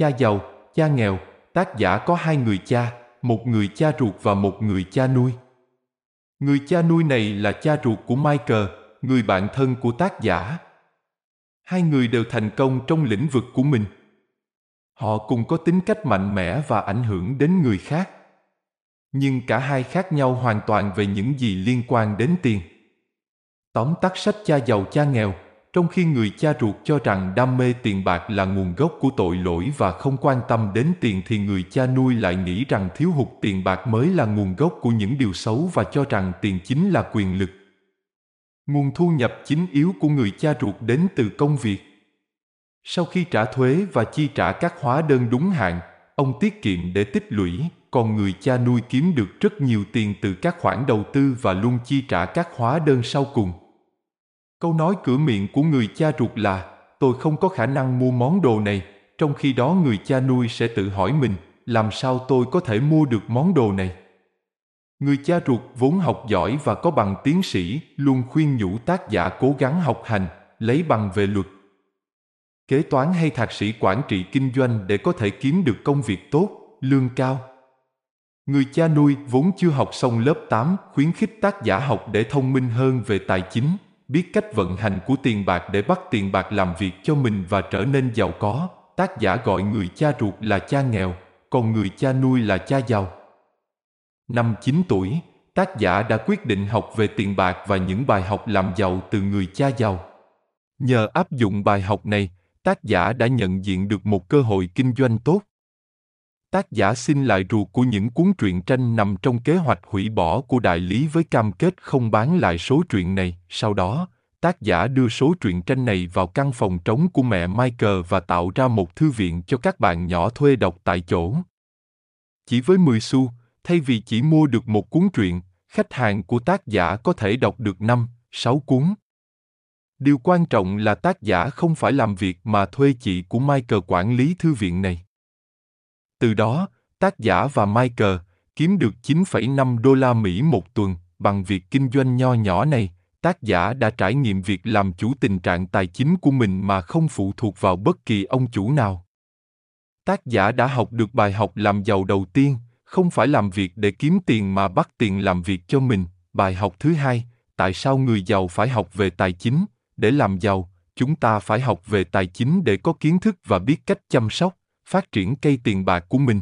Cha giàu, cha nghèo, tác giả có hai người cha, một người cha ruột và một người cha nuôi. Người cha nuôi này là cha ruột của Michael, người bạn thân của tác giả. Hai người đều thành công trong lĩnh vực của mình. Họ cùng có tính cách mạnh mẽ và ảnh hưởng đến người khác. Nhưng cả hai khác nhau hoàn toàn về những gì liên quan đến tiền. Tóm tắt sách cha giàu cha nghèo, trong khi người cha ruột cho rằng đam mê tiền bạc là nguồn gốc của tội lỗi và không quan tâm đến tiền thì người cha nuôi lại nghĩ rằng thiếu hụt tiền bạc mới là nguồn gốc của những điều xấu và cho rằng tiền chính là quyền lực. Nguồn thu nhập chính yếu của người cha ruột đến từ công việc. Sau khi trả thuế và chi trả các hóa đơn đúng hạn, ông tiết kiệm để tích lũy, còn người cha nuôi kiếm được rất nhiều tiền từ các khoản đầu tư và luôn chi trả các hóa đơn sau cùng. Câu nói cửa miệng của người cha ruột là tôi không có khả năng mua món đồ này, trong khi đó người cha nuôi sẽ tự hỏi mình làm sao tôi có thể mua được món đồ này. Người cha ruột vốn học giỏi và có bằng tiến sĩ luôn khuyên nhủ tác giả cố gắng học hành, lấy bằng về luật. Kế toán hay thạc sĩ quản trị kinh doanh để có thể kiếm được công việc tốt, lương cao. Người cha nuôi vốn chưa học xong lớp 8 khuyến khích tác giả học để thông minh hơn về tài chính, biết cách vận hành của tiền bạc để bắt tiền bạc làm việc cho mình và trở nên giàu có. Tác giả gọi người cha ruột là cha nghèo, còn người cha nuôi là cha giàu. Năm 9 tuổi, tác giả đã quyết định học về tiền bạc và những bài học làm giàu từ người cha giàu. Nhờ áp dụng bài học này, tác giả đã nhận diện được một cơ hội kinh doanh tốt. Tác giả xin lại ruột của những cuốn truyện tranh nằm trong kế hoạch hủy bỏ của đại lý với cam kết không bán lại số truyện này. Sau đó, tác giả đưa số truyện tranh này vào căn phòng trống của mẹ Michael và tạo ra một thư viện cho các bạn nhỏ thuê đọc tại chỗ. Chỉ với 10 xu, thay vì chỉ mua được một cuốn truyện, khách hàng của tác giả có thể đọc được 5, 6 cuốn. Điều quan trọng là tác giả không phải làm việc mà thuê chị của Michael quản lý thư viện này. Từ đó, tác giả và Michael kiếm được 9,5 đô la Mỹ một tuần bằng việc kinh doanh nho nhỏ này. Tác giả đã trải nghiệm việc làm chủ tình trạng tài chính của mình mà không phụ thuộc vào bất kỳ ông chủ nào. Tác giả đã học được bài học làm giàu đầu tiên, không phải làm việc để kiếm tiền mà bắt tiền làm việc cho mình. Bài học thứ hai, tại sao người giàu phải học về tài chính? Để làm giàu, chúng ta phải học về tài chính để có kiến thức và biết cách chăm sóc phát triển cây tiền bạc của mình.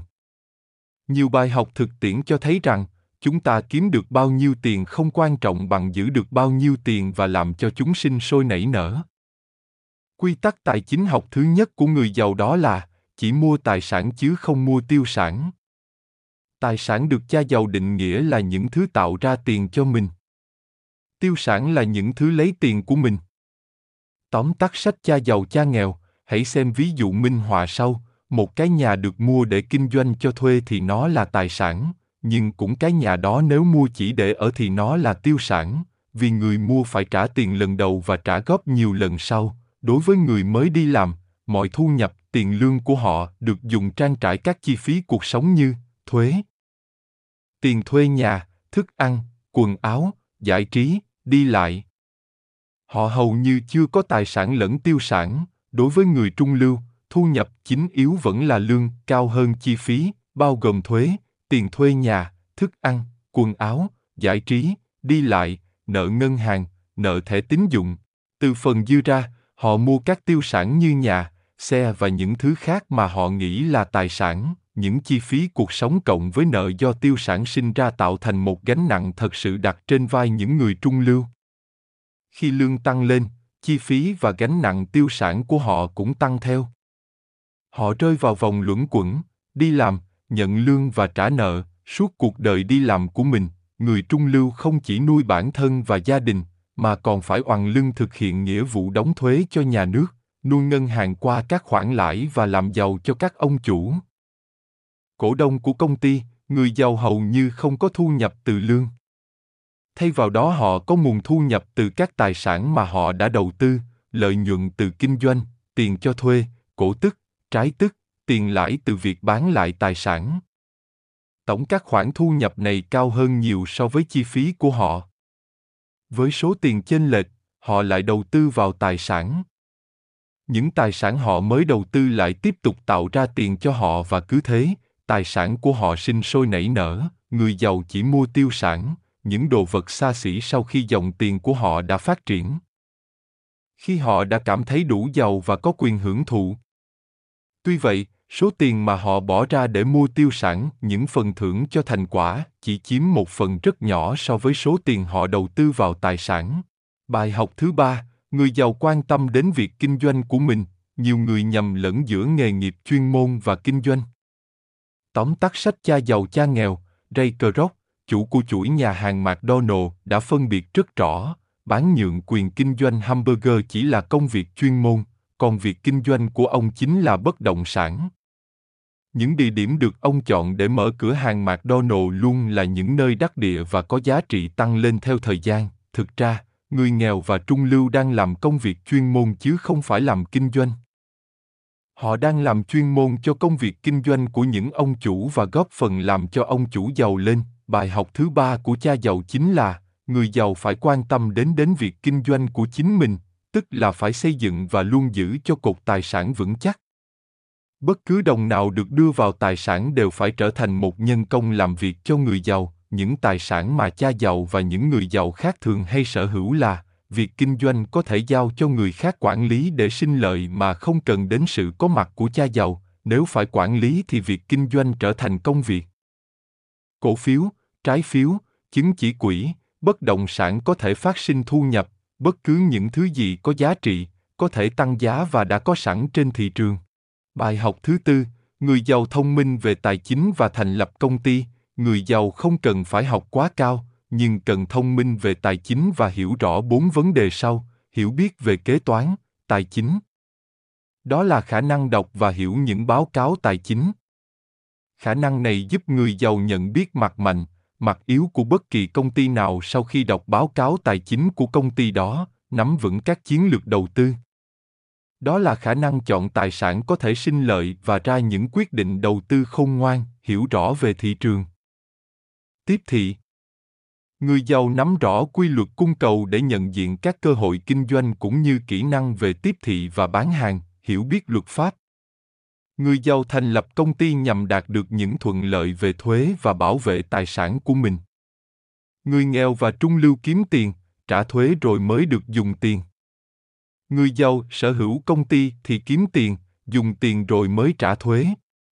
Nhiều bài học thực tiễn cho thấy rằng, chúng ta kiếm được bao nhiêu tiền không quan trọng bằng giữ được bao nhiêu tiền và làm cho chúng sinh sôi nảy nở. Quy tắc tài chính học thứ nhất của người giàu đó là chỉ mua tài sản chứ không mua tiêu sản. Tài sản được cha giàu định nghĩa là những thứ tạo ra tiền cho mình. Tiêu sản là những thứ lấy tiền của mình. Tóm tắt sách cha giàu cha nghèo, hãy xem ví dụ minh họa sau, một cái nhà được mua để kinh doanh cho thuê thì nó là tài sản, nhưng cũng cái nhà đó nếu mua chỉ để ở thì nó là tiêu sản, vì người mua phải trả tiền lần đầu và trả góp nhiều lần sau. Đối với người mới đi làm, mọi thu nhập, tiền lương của họ được dùng trang trải các chi phí cuộc sống như thuế, tiền thuê nhà, thức ăn, quần áo, giải trí, đi lại. Họ hầu như chưa có tài sản lẫn tiêu sản. Đối với người trung lưu thu nhập chính yếu vẫn là lương cao hơn chi phí, bao gồm thuế, tiền thuê nhà, thức ăn, quần áo, giải trí, đi lại, nợ ngân hàng, nợ thẻ tín dụng. Từ phần dư ra, họ mua các tiêu sản như nhà, xe và những thứ khác mà họ nghĩ là tài sản, những chi phí cuộc sống cộng với nợ do tiêu sản sinh ra tạo thành một gánh nặng thật sự đặt trên vai những người trung lưu. Khi lương tăng lên, chi phí và gánh nặng tiêu sản của họ cũng tăng theo. Họ rơi vào vòng luẩn quẩn, đi làm, nhận lương và trả nợ, suốt cuộc đời đi làm của mình, người trung lưu không chỉ nuôi bản thân và gia đình, mà còn phải oằn lưng thực hiện nghĩa vụ đóng thuế cho nhà nước, nuôi ngân hàng qua các khoản lãi và làm giàu cho các ông chủ. Cổ đông của công ty, người giàu hầu như không có thu nhập từ lương. Thay vào đó họ có nguồn thu nhập từ các tài sản mà họ đã đầu tư, lợi nhuận từ kinh doanh, tiền cho thuê, cổ tức, trái tức, tiền lãi từ việc bán lại tài sản. Tổng các khoản thu nhập này cao hơn nhiều so với chi phí của họ. Với số tiền chênh lệch, họ lại đầu tư vào tài sản. những tài sản họ mới đầu tư lại tiếp tục tạo ra tiền cho họ và cứ thế, tài sản của họ sinh sôi nảy nở, người giàu chỉ mua tiêu sản, những đồ vật xa xỉ sau khi dòng tiền của họ đã phát triển. Khi họ đã cảm thấy đủ giàu và có quyền hưởng thụ. Tuy vậy, số tiền mà họ bỏ ra để mua tiêu sản, những phần thưởng cho thành quả, chỉ chiếm một phần rất nhỏ so với số tiền họ đầu tư vào tài sản. Bài học thứ ba, người giàu quan tâm đến việc kinh doanh của mình, nhiều người nhầm lẫn giữa nghề nghiệp chuyên môn và kinh doanh. Tóm tắt sách cha giàu cha nghèo, Ray Kroc, chủ của chuỗi nhà hàng McDonald đã phân biệt rất rõ, bán nhượng quyền kinh doanh hamburger chỉ là công việc chuyên môn, còn việc kinh doanh của ông chính là bất động sản. Những địa điểm được ông chọn để mở cửa hàng McDonald luôn là những nơi đắc địa và có giá trị tăng lên theo thời gian. Thực ra, người nghèo và trung lưu đang làm công việc chuyên môn chứ không phải làm kinh doanh. Họ đang làm chuyên môn cho công việc kinh doanh của những ông chủ và góp phần làm cho ông chủ giàu lên. Bài học thứ ba của cha giàu chính là người giàu phải quan tâm đến đến việc kinh doanh của chính mình, tức là phải xây dựng và luôn giữ cho cột tài sản vững chắc. Bất cứ đồng nào được đưa vào tài sản đều phải trở thành một nhân công làm việc cho người giàu, những tài sản mà cha giàu và những người giàu khác thường hay sở hữu là việc kinh doanh có thể giao cho người khác quản lý để sinh lợi mà không cần đến sự có mặt của cha giàu nếu phải quản lý thì việc kinh doanh trở thành công việc cổ phiếu trái phiếu chứng chỉ quỹ bất động sản có thể phát sinh thu nhập bất cứ những thứ gì có giá trị, có thể tăng giá và đã có sẵn trên thị trường. Bài học thứ tư, người giàu thông minh về tài chính và thành lập công ty. Người giàu không cần phải học quá cao, nhưng cần thông minh về tài chính và hiểu rõ bốn vấn đề sau. Hiểu biết về kế toán, tài chính. Đó là khả năng đọc và hiểu những báo cáo tài chính. Khả năng này giúp người giàu nhận biết mặt mạnh mặt yếu của bất kỳ công ty nào sau khi đọc báo cáo tài chính của công ty đó, nắm vững các chiến lược đầu tư. Đó là khả năng chọn tài sản có thể sinh lợi và ra những quyết định đầu tư khôn ngoan, hiểu rõ về thị trường. Tiếp thị. Người giàu nắm rõ quy luật cung cầu để nhận diện các cơ hội kinh doanh cũng như kỹ năng về tiếp thị và bán hàng, hiểu biết luật pháp người giàu thành lập công ty nhằm đạt được những thuận lợi về thuế và bảo vệ tài sản của mình. Người nghèo và trung lưu kiếm tiền, trả thuế rồi mới được dùng tiền. Người giàu sở hữu công ty thì kiếm tiền, dùng tiền rồi mới trả thuế.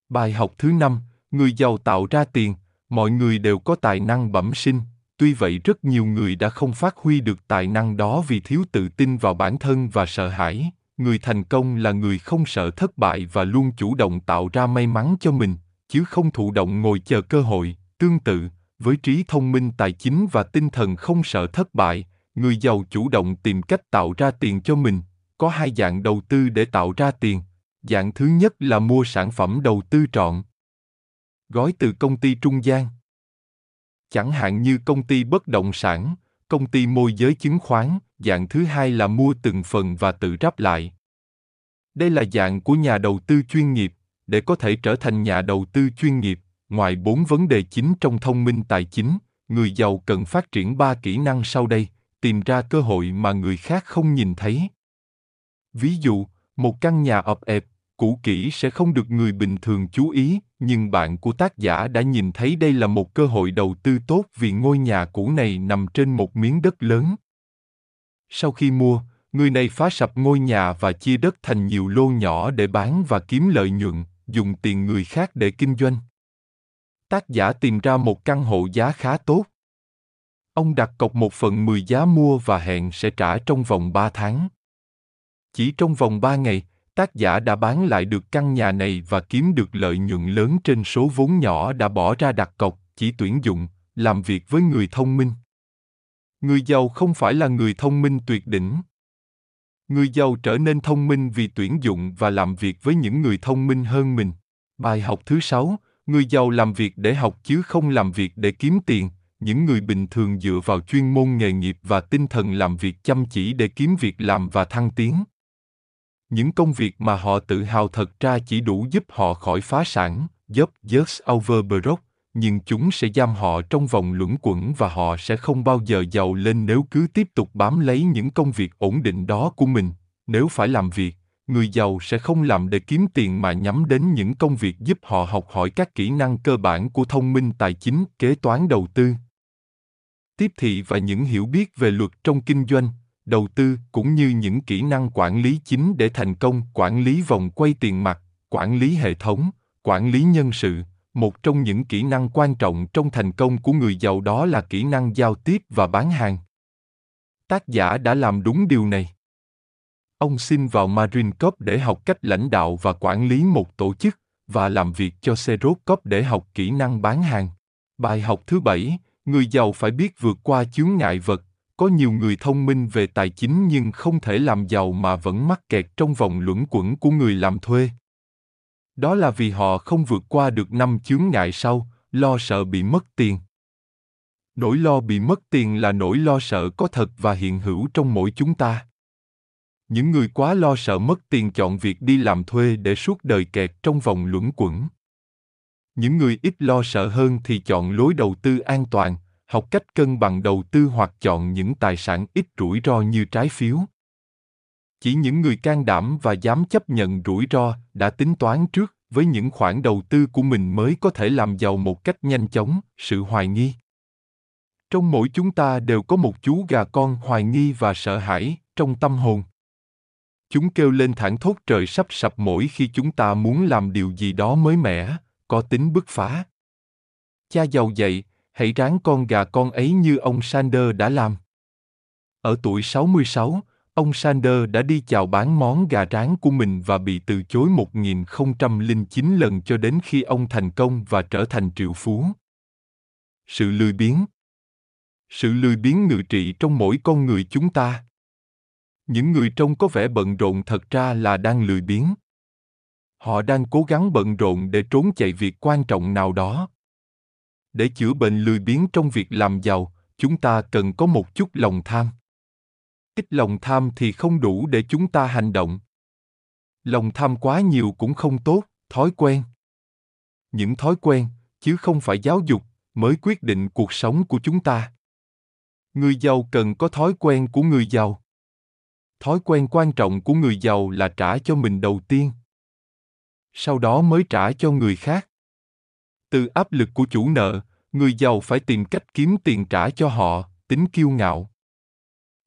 Bài học thứ năm, người giàu tạo ra tiền. Mọi người đều có tài năng bẩm sinh. Tuy vậy rất nhiều người đã không phát huy được tài năng đó vì thiếu tự tin vào bản thân và sợ hãi người thành công là người không sợ thất bại và luôn chủ động tạo ra may mắn cho mình chứ không thụ động ngồi chờ cơ hội. Tương tự với trí thông minh tài chính và tinh thần không sợ thất bại người giàu chủ động tìm cách tạo ra tiền cho mình. Có hai dạng đầu tư để tạo ra tiền. Dạng thứ nhất là mua sản phẩm đầu tư trọn. Gói từ công ty trung gian. Chẳng hạn như công ty bất động sản, công ty môi giới chứng khoán, dạng thứ hai là mua từng phần và tự ráp lại. Đây là dạng của nhà đầu tư chuyên nghiệp, để có thể trở thành nhà đầu tư chuyên nghiệp, ngoài bốn vấn đề chính trong thông minh tài chính, người giàu cần phát triển ba kỹ năng sau đây, tìm ra cơ hội mà người khác không nhìn thấy. Ví dụ, một căn nhà ập ẹp, cũ kỹ sẽ không được người bình thường chú ý, nhưng bạn của tác giả đã nhìn thấy đây là một cơ hội đầu tư tốt vì ngôi nhà cũ này nằm trên một miếng đất lớn. Sau khi mua, người này phá sập ngôi nhà và chia đất thành nhiều lô nhỏ để bán và kiếm lợi nhuận, dùng tiền người khác để kinh doanh. Tác giả tìm ra một căn hộ giá khá tốt. Ông đặt cọc một phần 10 giá mua và hẹn sẽ trả trong vòng 3 tháng. Chỉ trong vòng 3 ngày, tác giả đã bán lại được căn nhà này và kiếm được lợi nhuận lớn trên số vốn nhỏ đã bỏ ra đặt cọc, chỉ tuyển dụng, làm việc với người thông minh. Người giàu không phải là người thông minh tuyệt đỉnh. Người giàu trở nên thông minh vì tuyển dụng và làm việc với những người thông minh hơn mình. Bài học thứ sáu, người giàu làm việc để học chứ không làm việc để kiếm tiền. Những người bình thường dựa vào chuyên môn nghề nghiệp và tinh thần làm việc chăm chỉ để kiếm việc làm và thăng tiến những công việc mà họ tự hào thật ra chỉ đủ giúp họ khỏi phá sản, giúp just over broke, nhưng chúng sẽ giam họ trong vòng luẩn quẩn và họ sẽ không bao giờ giàu lên nếu cứ tiếp tục bám lấy những công việc ổn định đó của mình. Nếu phải làm việc, người giàu sẽ không làm để kiếm tiền mà nhắm đến những công việc giúp họ học hỏi các kỹ năng cơ bản của thông minh tài chính kế toán đầu tư tiếp thị và những hiểu biết về luật trong kinh doanh đầu tư cũng như những kỹ năng quản lý chính để thành công quản lý vòng quay tiền mặt quản lý hệ thống quản lý nhân sự một trong những kỹ năng quan trọng trong thành công của người giàu đó là kỹ năng giao tiếp và bán hàng tác giả đã làm đúng điều này ông xin vào Marine Corp để học cách lãnh đạo và quản lý một tổ chức và làm việc cho Xerox Corp để học kỹ năng bán hàng. Bài học thứ bảy, người giàu phải biết vượt qua chướng ngại vật. Có nhiều người thông minh về tài chính nhưng không thể làm giàu mà vẫn mắc kẹt trong vòng luẩn quẩn của người làm thuê. Đó là vì họ không vượt qua được năm chướng ngại sau, lo sợ bị mất tiền. Nỗi lo bị mất tiền là nỗi lo sợ có thật và hiện hữu trong mỗi chúng ta. Những người quá lo sợ mất tiền chọn việc đi làm thuê để suốt đời kẹt trong vòng luẩn quẩn. Những người ít lo sợ hơn thì chọn lối đầu tư an toàn, học cách cân bằng đầu tư hoặc chọn những tài sản ít rủi ro như trái phiếu. Chỉ những người can đảm và dám chấp nhận rủi ro đã tính toán trước với những khoản đầu tư của mình mới có thể làm giàu một cách nhanh chóng, sự hoài nghi. Trong mỗi chúng ta đều có một chú gà con hoài nghi và sợ hãi trong tâm hồn. Chúng kêu lên thẳng thốt trời sắp sập mỗi khi chúng ta muốn làm điều gì đó mới mẻ, có tính bứt phá. Cha giàu dạy, hãy ráng con gà con ấy như ông Sander đã làm. Ở tuổi 66, ông Sander đã đi chào bán món gà rán của mình và bị từ chối 1009 lần cho đến khi ông thành công và trở thành triệu phú. Sự lười biếng Sự lười biếng ngự trị trong mỗi con người chúng ta. Những người trông có vẻ bận rộn thật ra là đang lười biếng. Họ đang cố gắng bận rộn để trốn chạy việc quan trọng nào đó. Để chữa bệnh lười biếng trong việc làm giàu, chúng ta cần có một chút lòng tham. Ít lòng tham thì không đủ để chúng ta hành động. Lòng tham quá nhiều cũng không tốt, thói quen. Những thói quen, chứ không phải giáo dục, mới quyết định cuộc sống của chúng ta. Người giàu cần có thói quen của người giàu thói quen quan trọng của người giàu là trả cho mình đầu tiên sau đó mới trả cho người khác từ áp lực của chủ nợ người giàu phải tìm cách kiếm tiền trả cho họ tính kiêu ngạo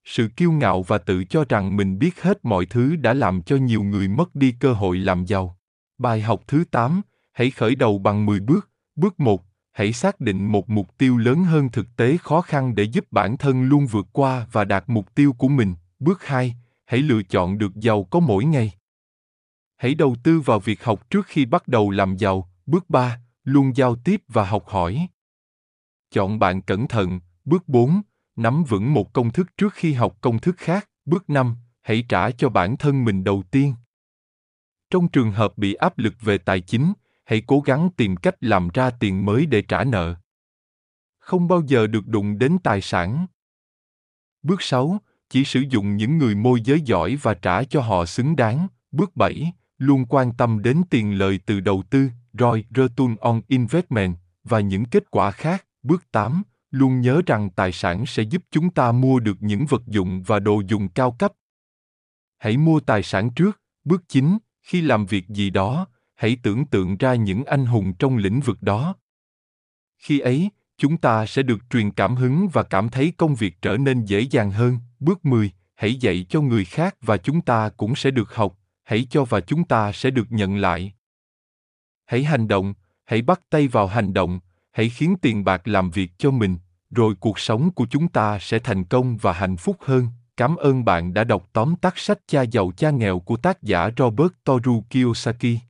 sự kiêu ngạo và tự cho rằng mình biết hết mọi thứ đã làm cho nhiều người mất đi cơ hội làm giàu. Bài học thứ 8, hãy khởi đầu bằng 10 bước. Bước 1, hãy xác định một mục tiêu lớn hơn thực tế khó khăn để giúp bản thân luôn vượt qua và đạt mục tiêu của mình. Bước 2, hãy lựa chọn được giàu có mỗi ngày. Hãy đầu tư vào việc học trước khi bắt đầu làm giàu. Bước 3, luôn giao tiếp và học hỏi. Chọn bạn cẩn thận. Bước 4, nắm vững một công thức trước khi học công thức khác. Bước 5, hãy trả cho bản thân mình đầu tiên. Trong trường hợp bị áp lực về tài chính, hãy cố gắng tìm cách làm ra tiền mới để trả nợ. Không bao giờ được đụng đến tài sản. Bước 6, chỉ sử dụng những người môi giới giỏi và trả cho họ xứng đáng. Bước 7, luôn quan tâm đến tiền lời từ đầu tư, ROI, Return on Investment, và những kết quả khác. Bước 8, luôn nhớ rằng tài sản sẽ giúp chúng ta mua được những vật dụng và đồ dùng cao cấp. Hãy mua tài sản trước. Bước 9, khi làm việc gì đó, hãy tưởng tượng ra những anh hùng trong lĩnh vực đó. Khi ấy, chúng ta sẽ được truyền cảm hứng và cảm thấy công việc trở nên dễ dàng hơn. Bước 10, hãy dạy cho người khác và chúng ta cũng sẽ được học, hãy cho và chúng ta sẽ được nhận lại. Hãy hành động, hãy bắt tay vào hành động, hãy khiến tiền bạc làm việc cho mình, rồi cuộc sống của chúng ta sẽ thành công và hạnh phúc hơn. Cảm ơn bạn đã đọc tóm tắt sách Cha giàu cha nghèo của tác giả Robert Toru Kiyosaki.